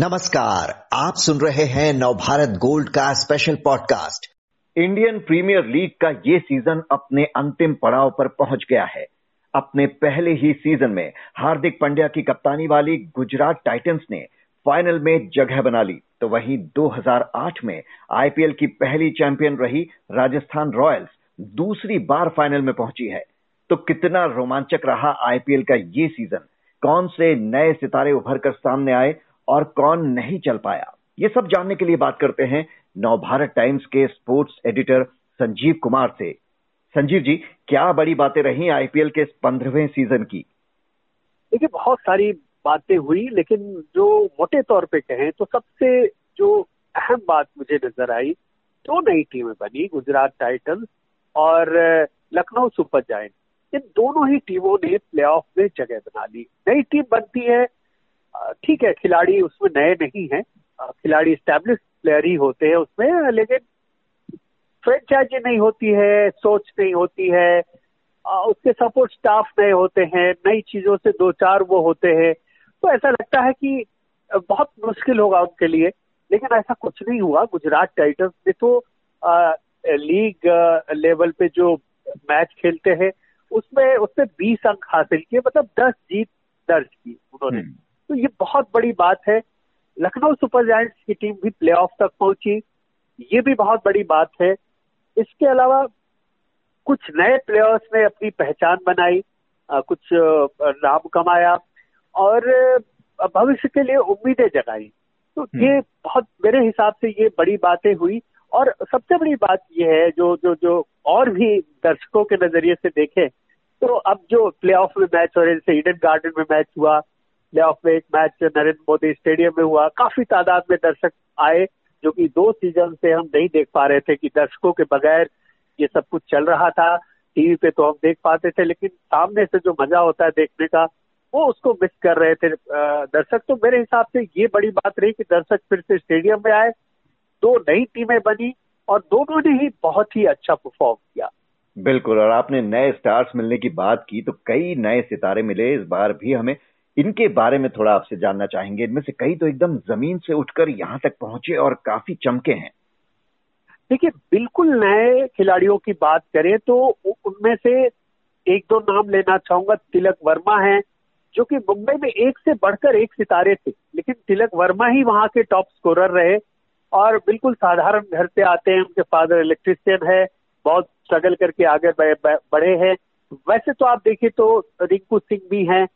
नमस्कार, आप सुन रहे हैं नवभारत गोल्ड का special podcast Indian Premier League का ये सीज़न अपने अंतिम पड़ाव पर पहुँच गया है। अपने पहले ही सीज़न में हार्दिक पांड्या की कप्तानी वाली गुजरात टाइटंस ने फाइनल में जगह बना ली। तो वहीं 2008 में आईपीएल की पहली चैंपियन रही राजस्थान रॉयल्स दूसरी बार फाइनल में पहुँची है। तो कितना रोमांचक रहा आईपीएल का ये सीज़न कौन से नए सितारे उभर कर सामने आए और कौन नहीं चल पाया। ये सब जानने के लिए बात करते हैं नवभारत टाइम्स के स्पोर्ट्स एडिटर संजीव कुमार से। संजीव जी, क्या बड़ी बातें रही आईपीएल के पंद्रहवें सीज़न की? देखिए, बहुत सारी बातें हुई, लेकिन जो मोटे तौर पे कहें तो सबसे जो अहम बात मुझे नज़र आई, दो नई टीमें बनी, गुजरात टाइटंस और लखनऊ सुपर जायंट इन दोनों ही टीमों ने प्लेऑफ में जगह बना ली। नई टीम बनती है ठीक है खिलाड़ी उसमें नए नहीं है। खिलाड़ी स्टैब्लिश प्लेयर ही होते हैं उसमें लेकिन फ्रेंचाइजी नहीं होती है सोच नहीं होती है। उसके सपोर्ट स्टाफ नए होते हैं नई चीज़ों से दो चार वो होते हैं। तो ऐसा लगता है कि बहुत मुश्किल होगा उनके लिए लेकिन ऐसा कुछ नहीं हुआ गुजरात टाइटंस ने तो आ, लीग लेवल पे जो मैच खेलते हैं उसमें उसने बीस अंक हासिल किए मतलब दस जीत दर्ज की उन्होंने। हम्म। तो ये बहुत बड़ी बात है। लखनऊ सुपर जायंट्स की टीम भी प्लेऑफ तक पहुँची। ये भी बहुत बड़ी बात है। इसके अलावा कुछ नए प्लेयर्स ने अपनी पहचान बनाई कुछ नाम कमाया और भविष्य के लिए उम्मीदें जगाई। तो हम्म। ये बहुत मेरे हिसाब से ये बड़ी बातें हुई और सबसे बड़ी बात ये है जो जो जो और भी दर्शकों के नज़रिए से देखें तो अब जो प्ले ऑफ़ में मैच हो रहे जैसे ईडन गार्डन में मैच हुआ प्ले ऑफ़ में एक मैच नरेंद्र मोदी स्टेडियम में हुआ, काफ़ी तादाद में दर्शक आए, जो कि दो सीज़न से हम नहीं देख पा रहे थे कि दर्शकों के बगैर ये सब कुछ चल रहा था। टीवी पे तो हम देख पाते थे, लेकिन सामने से जो मज़ा होता है देखने का, वो उसको मिस कर रहे थे। दर्शक तो मेरे हिसाब से ये बड़ी बात रही कि दर्शक फिर से स्टेडियम में आए, दो नई टीमें बनी और दोनों ने ही बहुत ही अच्छा परफॉर्म किया। बिल्कुल, और आपने नए स्टार्स मिलने की बात की तो कई नए सितारे मिले। इस बार भी हमें इनके बारे में थोड़ा आपसे जानना चाहेंगे। इनमें से कई तो एकदम ज़मीन से उठकर यहाँ तक पहुँचे और काफ़ी चमके हैं। देखिए, बिल्कुल नए खिलाड़ियों की बात करें तो उनमें से एक दो नाम लेना चाहूँगा। तिलक वर्मा है, जो कि मुंबई में एक से बढ़कर एक सितारे थे, लेकिन तिलक वर्मा ही वहाँ के टॉप स्कोरर रहे और बिल्कुल साधारण घर से आते हैं। उनके फादर इलेक्ट्रिशियन है, बहुत स्ट्रगल करके आगे बढ़े हैं। वैसे तो आप देखिए तो रिंकू सिंह भी हैं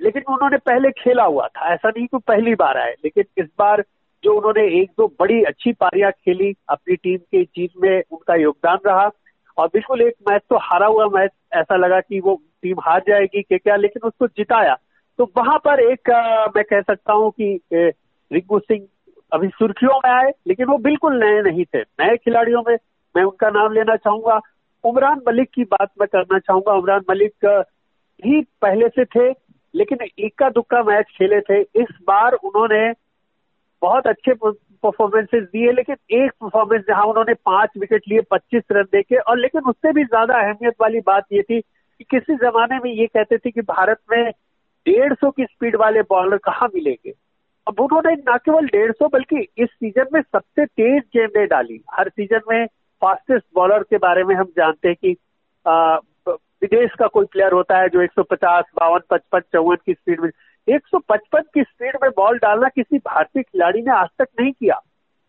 लेकिन उन्होंने पहले खेला हुआ था। ऐसा नहीं कि पहली बार आए लेकिन इस बार जो उन्होंने एक दो बड़ी अच्छी पारियाँ खेली अपनी टीम के जीत में उनका योगदान रहा। और बिल्कुल एक मैच तो हारा हुआ मैच ऐसा लगा कि वो टीम हार जाएगी कि क्या लेकिन उसको जिताया। तो वहाँ पर एक आ, मैं कह सकता हूँ कि रिंकू सिंह अभी सुर्खियों में आए लेकिन वो बिल्कुल नए नहीं थे। नए खिलाड़ियों में मैं उनका नाम लेना चाहूँगा। उमरान मलिक की बात मैं करना चाहूँगा। उमरान मलिक ही पहले से थे लेकिन इक्का दुक्का मैच खेले थे। इस बार उन्होंने बहुत अच्छे परफॉर्मेंसेस दिए, लेकिन एक परफॉर्मेंस जहाँ उन्होंने पाँच विकेट लिए, पच्चीस रन देके और लेकिन उससे भी ज़्यादा अहमियत वाली बात ये थी कि किसी जमाने में ये कहते थे कि भारत में डेढ़ सौ की स्पीड वाले बॉलर कहाँ मिलेंगे? अब उन्होंने न केवल डेढ़ सौ, बल्कि इस सीज़न में सबसे तेज गेंदें डाली। हर सीज़न में फास्टेस्ट बॉलर के बारे में हम जानते हैं कि विदेश का कोई प्लेयर होता है जो 150, बावन पचपन चौवन की स्पीड में 155 की स्पीड में बॉल डालना किसी भारतीय खिलाड़ी ने आज तक नहीं किया।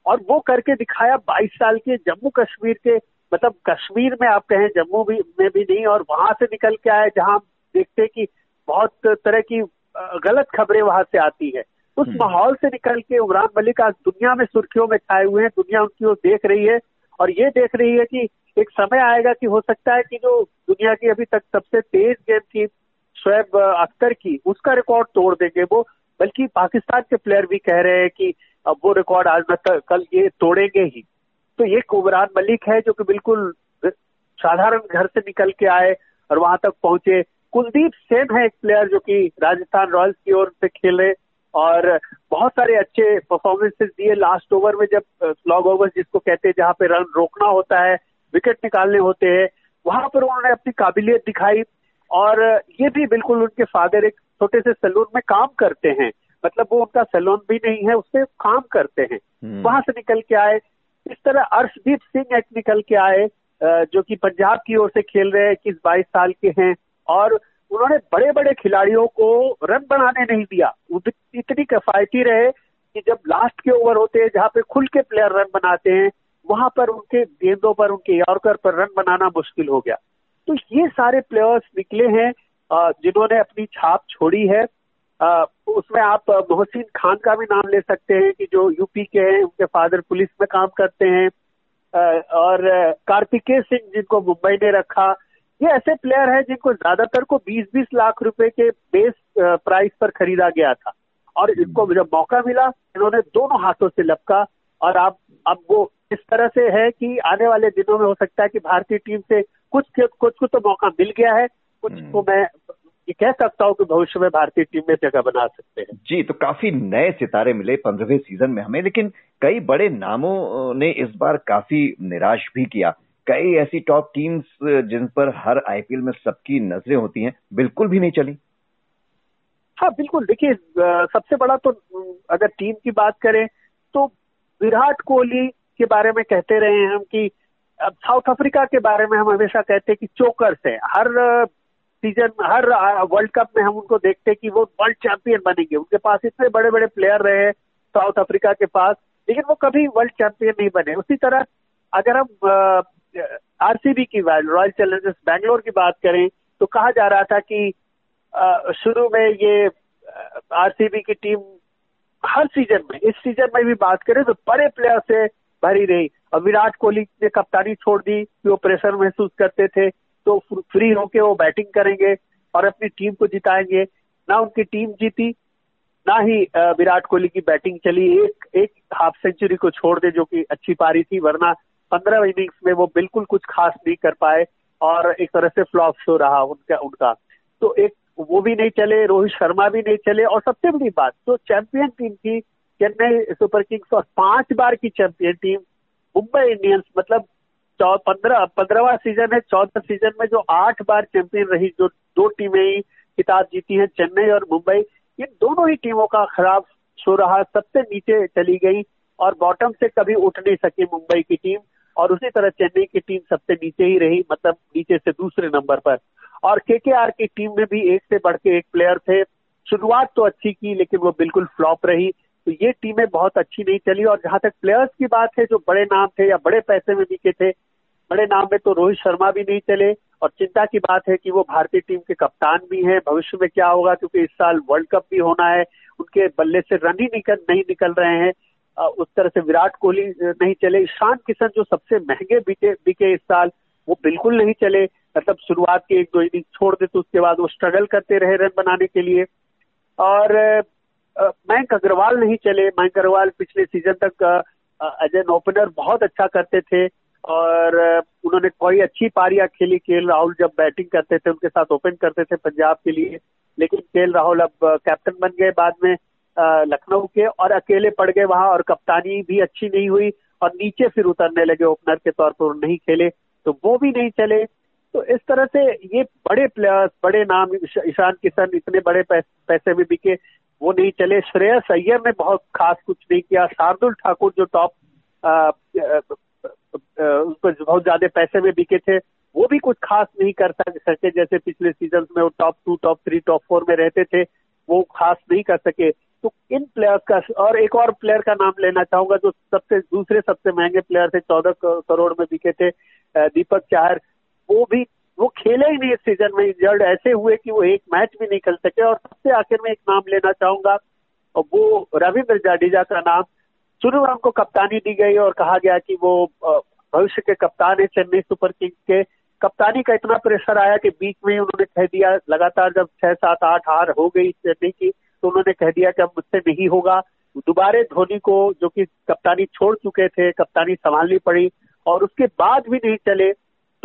और वो करके दिखाया 22 साल के जम्मू कश्मीर के मतलब कश्मीर में आप कहें जम्मू भी में भी नहीं और वहाँ से निकल के आए जहाँ देखते कि बहुत तरह की गलत खबरें वहाँ से आती है। उस हम्म। माहौल से निकल के उमरान मलिक आज दुनिया में सुर्खियों में छाए हुए हैं दुनिया उनकी ओर देख रही है। और ये देख रही है कि एक समय आएगा कि हो सकता है कि जो दुनिया की अभी तक सबसे तेज गेम थी शोएब अख्तर की, उसका रिकॉर्ड तोड़ देंगे वो। बल्कि पाकिस्तान के प्लेयर भी कह रहे हैं कि अब वो रिकॉर्ड आज न कल ये तोड़ेंगे ही। तो ये कुमरान मलिक है जो कि बिल्कुल साधारण घर से निकल के आए और वहाँ तक पहुँचे। कुलदीप सेन है एक प्लेयर जो कि राजस्थान रॉयल्स की ओर से खेले और बहुत सारे अच्छे परफॉर्मेंसेस दिए। लास्ट ओवर में जब स्लॉग ओवर जिसको कहते हैं, जहाँ पे रन रोकना होता है विकेट निकालने होते हैं। वहाँ पर उन्होंने अपनी काबिलियत दिखाई और ये भी बिल्कुल उनके फादर एक छोटे से सैलून में काम करते हैं। मतलब वो उनका सैलून भी नहीं है उससे काम करते हैं। हम्म। वहाँ से निकल के आए। इस तरह अर्शदीप सिंह एक निकल के आए जो कि पंजाब की ओर से खेल रहे हैं इक्कीस बाईस साल के हैं और उन्होंने बड़े बड़े खिलाड़ियों को रन बनाने नहीं दिया। इतनी कफायती रहे कि जब लास्ट के ओवर होते हैं जहाँ पे खुल के प्लेयर रन बनाते हैं वहाँ पर उनके गेंदों पर, उनके यॉर्कर पर रन बनाना मुश्किल हो गया। तो ये सारे प्लेयर्स निकले हैं जिन्होंने अपनी छाप छोड़ी है। उसमें आप मोहसिन खान का भी नाम ले सकते हैं कि जो यूपी के हैं, उनके फादर पुलिस में काम करते हैं। और कार्तिकेय सिंह जिनको मुंबई ने रखा। ये ऐसे प्लेयर हैं जिनको ज़्यादातर को 20-20 लाख रुपए के बेस प्राइस पर खरीदा गया था। और इनको जब मौका मिला, इन्होंने दोनों हाथों से लपका। और अब अब वो इस तरह से है कि आने वाले दिनों में हो सकता है कि भारतीय टीम से कुछ कुछ को तो मौका मिल गया है कुछ हम्म। को मैं ये कह सकता हूँ कि भविष्य में भारतीय टीम में जगह बना सकते हैं। जी तो काफ़ी नए सितारे मिले पंद्रहवें सीज़न में हमें लेकिन कई बड़े नामों ने इस बार काफ़ी निराश भी किया। कई ऐसी टॉप टीम्स जिन पर हर आईपीएल में सबकी नज़रें होती हैं बिल्कुल भी नहीं चली। हाँ बिल्कुल। देखिए सबसे बड़ा तो अगर टीम की बात करें तो विराट कोहली के बारे में कहते रहे हैं हम कि, अब साउथ अफ्रीका के बारे में हम हमेशा कहते हैं कि चोकर्स है। हर सीज़न हर वर्ल्ड कप में हम उनको देखते हैं कि वो वर्ल्ड चैंपियन बनेंगे। उनके पास इतने बड़े बड़े प्लेयर रहे साउथ अफ्रीका के पास, लेकिन वो कभी वर्ल्ड चैंपियन नहीं बने। उसी तरह, अगर हम आरसीबी की रॉयल चैलेंजर्स बैंगलोर की बात करें तो कहा जा रहा था कि शुरू में ये आरसीबी की टीम हर सीज़न में, इस सीज़न में भी बात करें तो बड़े प्लेयर से भरी रही। और विराट कोहली ने कप्तानी छोड़ दी कि वो प्रेशर महसूस करते थे तो फ्री होके वो बैटिंग करेंगे और अपनी टीम को जिताएँगे। ना उनकी टीम जीती, ना ही विराट कोहली की बैटिंग चली। एक एक हाफ़ सेंचुरी को छोड़ दे, जो कि अच्छी पारी थी, वरना पंद्रह इनिंग्स में वो बिल्कुल कुछ खास नहीं कर पाए और एक तरह से फ्लॉप शो रहा उनका उनका। तो एक, वो भी नहीं चले, रोहित शर्मा भी नहीं चले और सबसे बड़ी बात तो चैंपियन टीम थी चेन्नई सुपर किंग्स और पाँच बार की चैंपियन टीम मुंबई इंडियंस मतलब पंद्रह, पंद्रहवा सीज़न है, चौदह सीज़न में जो आठ बार चैंपियन रही, जो दो टीमें ही खिताब जीती हैं, चेन्नई और मुंबई, इन दोनों ही टीमों का खराब शो रहा, सबसे नीचे चली गई और बॉटम से कभी उठ नहीं सकी मुंबई की टीम और उसी तरह चेन्नई की टीम सबसे नीचे ही रही मतलब नीचे से दूसरे नंबर पर। और केकेआर की टीम में भी एक से बढ़ के एक प्लेयर थे। शुरुआत तो अच्छी की, लेकिन वो बिल्कुल फ्लॉप रही। तो ये टीमें बहुत अच्छी नहीं चली और जहाँ तक प्लेयर्स की बात है, जो बड़े नाम थे या बड़े पैसे में बिके थे, बड़े नाम में तो रोहित शर्मा भी नहीं चले। और चिंता की बात है कि वो भारतीय टीम के कप्तान भी हैं। भविष्य में क्या होगा, क्योंकि इस साल वर्ल्ड कप भी होना है। उनके बल्ले से रन ही निकल, नहीं निकल रहे हैं। उस तरह से विराट कोहली नहीं चले। ईशान किशन जो सबसे महँगे बिके बिके इस साल, वो बिल्कुल नहीं चले। मतलब शुरुआत के एक दो इनिंग छोड़ दे तो उसके बाद वो स्ट्रगल करते रहे रन बनाने के लिए। और मयंक अग्रवाल नहीं चले। मयंक अग्रवाल पिछले सीज़न तक एज एन ओपनर बहुत अच्छा करते थे और उन्होंने कोई अच्छी पारियाँ खेली। के राहुल जब बैटिंग करते थे, उनके साथ ओपन करते थे पंजाब के लिए। लेकिन के राहुल अब कैप्टन बन गए बाद में लखनऊ के और अकेले पड़ गए वहाँ और कप्तानी भी अच्छी नहीं हुई और नीचे फिर उतरने लगे। ओपनर के तौर पर नहीं खेले तो वो भी नहीं चले। तो इस तरह से ये बड़े प्लेयर्स बड़े नाम ईशान किशन, इतने बड़े पैसे में बिके। वो नहीं चले। श्रेयस अय्यर ने बहुत खास कुछ नहीं किया। शार्दुल ठाकुर जो टॉप उस पर बहुत ज़्यादा पैसे में बिके थे, वो भी कुछ खास नहीं कर सके जैसे पिछले सीज़न में वो top two top three top four में रहते थे, वो खास नहीं कर सके। तो इन प्लेयर्स का, और एक और प्लेयर का नाम लेना चाहूँगा जो सबसे, दूसरे सबसे महँगे प्लेयर थे, चौदह करोड़ में बिके थे दीपक चाहर, वो भी वो खेले ही नहीं इस सीज़न में इंजर्ड ऐसे हुए कि वो एक मैच भी नहीं खेल सके और सबसे आखिर में एक नाम लेना चाहूँगा, और वो रविंद्र जाडेजा का नाम। शुरू हमको कप्तानी दी गई और कहा गया कि वो भविष्य के कप्तान है चेन्नई सुपर किंग्स के। कप्तानी का इतना प्रेशर आया कि बीच में ही उन्होंने कह दिया, लगातार जब छह, सात, आठ हार हो गई चेन्नई की तो उन्होंने कह दिया कि अब मुझसे नहीं होगा। दोबारे धोनी को, जो कि कप्तानी छोड़ चुके थे, कप्तानी संभालनी पड़ी और उसके बाद भी नहीं चले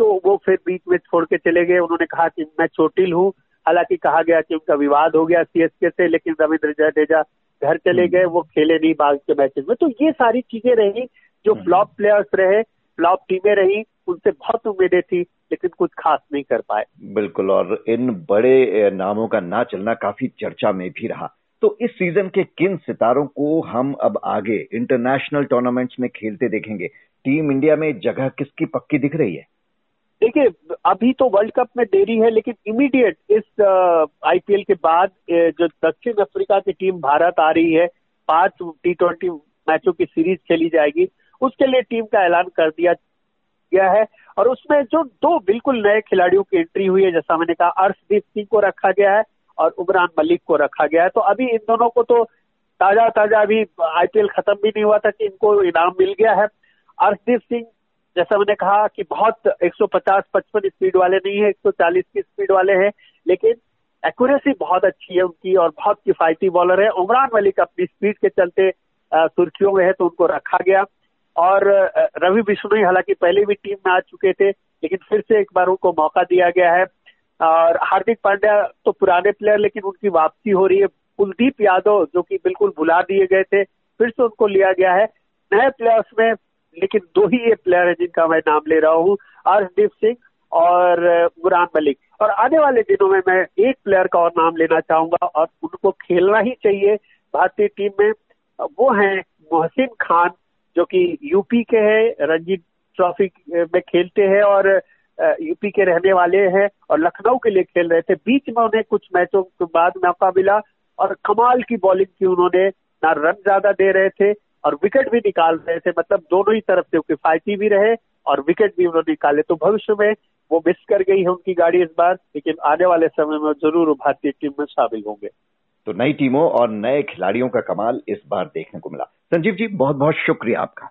तो वो फिर बीच में छोड़ के चले गए। उन्होंने कहा कि मैं चोटिल हूँ। हालाँकि कहा गया कि उनका विवाद हो गया सीएसके से लेकिन रविंद्र जडेजा घर चले हम्म। गए। वो खेले नहीं बाद के मैचेस में। तो ये सारी चीज़ें रही जो फ्लॉप हम्म। प्लेयर्स रहे फ्लॉप टीमें रही उनसे बहुत उम्मीदें थी लेकिन कुछ खास नहीं कर पाए। बिल्कुल और इन बड़े नामों का ना चलना काफ़ी चर्चा में भी रहा। तो इस सीज़न के किन सितारों को हम अब आगे इंटरनेशनल टूर्नामेंट्स में खेलते देखेंगे? टीम इंडिया में जगह किसकी पक्की दिख रही है? देखिए, अभी तो वर्ल्ड कप में देरी है, लेकिन इमीडिएट इस आईपीएल के बाद जो दक्षिण अफ्रीका की टीम भारत आ रही है, पाँच टी ट्वेंटी मैचों की सीरीज़ खेली जाएगी, उसके लिए टीम का ऐलान कर दिया गया है, और उसमें जो दो बिल्कुल नए खिलाड़ियों की एंट्री हुई है, जैसा मैंने कहा, अर्शदीप सिंह को रखा गया है और उमरान मलिक को रखा गया है। तो अभी इन दोनों को तो ताज़ा ताज़ा अभी आईपीएल खत्म भी नहीं हुआ था कि इनको इनाम मिल गया है। अर्शदीप सिंह जैसा मैंने कहा कि बहुत 150 55 स्पीड वाले नहीं है 140 की स्पीड वाले हैं, लेकिन एक्यूरेसी बहुत अच्छी है उनकी और बहुत किफायती बॉलर है। उमरान मलिक अपनी स्पीड के चलते सुर्खियों में है तो उनको रखा गया। और रवि बिश्नोई हालाँकि पहले भी टीम में आ चुके थे, लेकिन फिर से एक बार उनको मौका दिया गया है। और हार्दिक पांड्या तो पुराने प्लेयर लेकिन उनकी वापसी हो रही है। कुलदीप यादव, जो कि बिल्कुल भुला दिए गए थे, फिर से उनको लिया गया है। नए प्लेयर्स में लेकिन दो ही ये प्लेयर है जिनका मैं नाम ले रहा हूँ अर्शदीप सिंह और मुरान मलिक। और आने वाले दिनों में मैं एक प्लेयर का और नाम लेना चाहूँगा और उनको खेलना ही चाहिए भारतीय टीम में। वो है मोहसिन खान, जो कि यूपी के हैं, रणजी ट्रॉफी में खेलते हैं और यूपी के रहने वाले हैं और लखनऊ के लिए खेल रहे थे। बीच में उन्हें कुछ मैचों के बाद मौका मिला और कमाल की बॉलिंग की उन्होंने ना रन ज़्यादा दे रहे थे और विकेट भी निकाल रहे थे। मतलब दोनों ही तरफ़ से किफायती भी रहे और विकेट भी उन्होंने निकाले। तो भविष्य में वो मिस कर गई है उनकी गाड़ी इस बार, लेकिन आने वाले समय में ज़रूर भारतीय टीम में शामिल होंगे। तो नई टीमों और नए खिलाड़ियों का कमाल इस बार देखने को मिला। संजीव जी बहुत बहुत शुक्रिया आपका।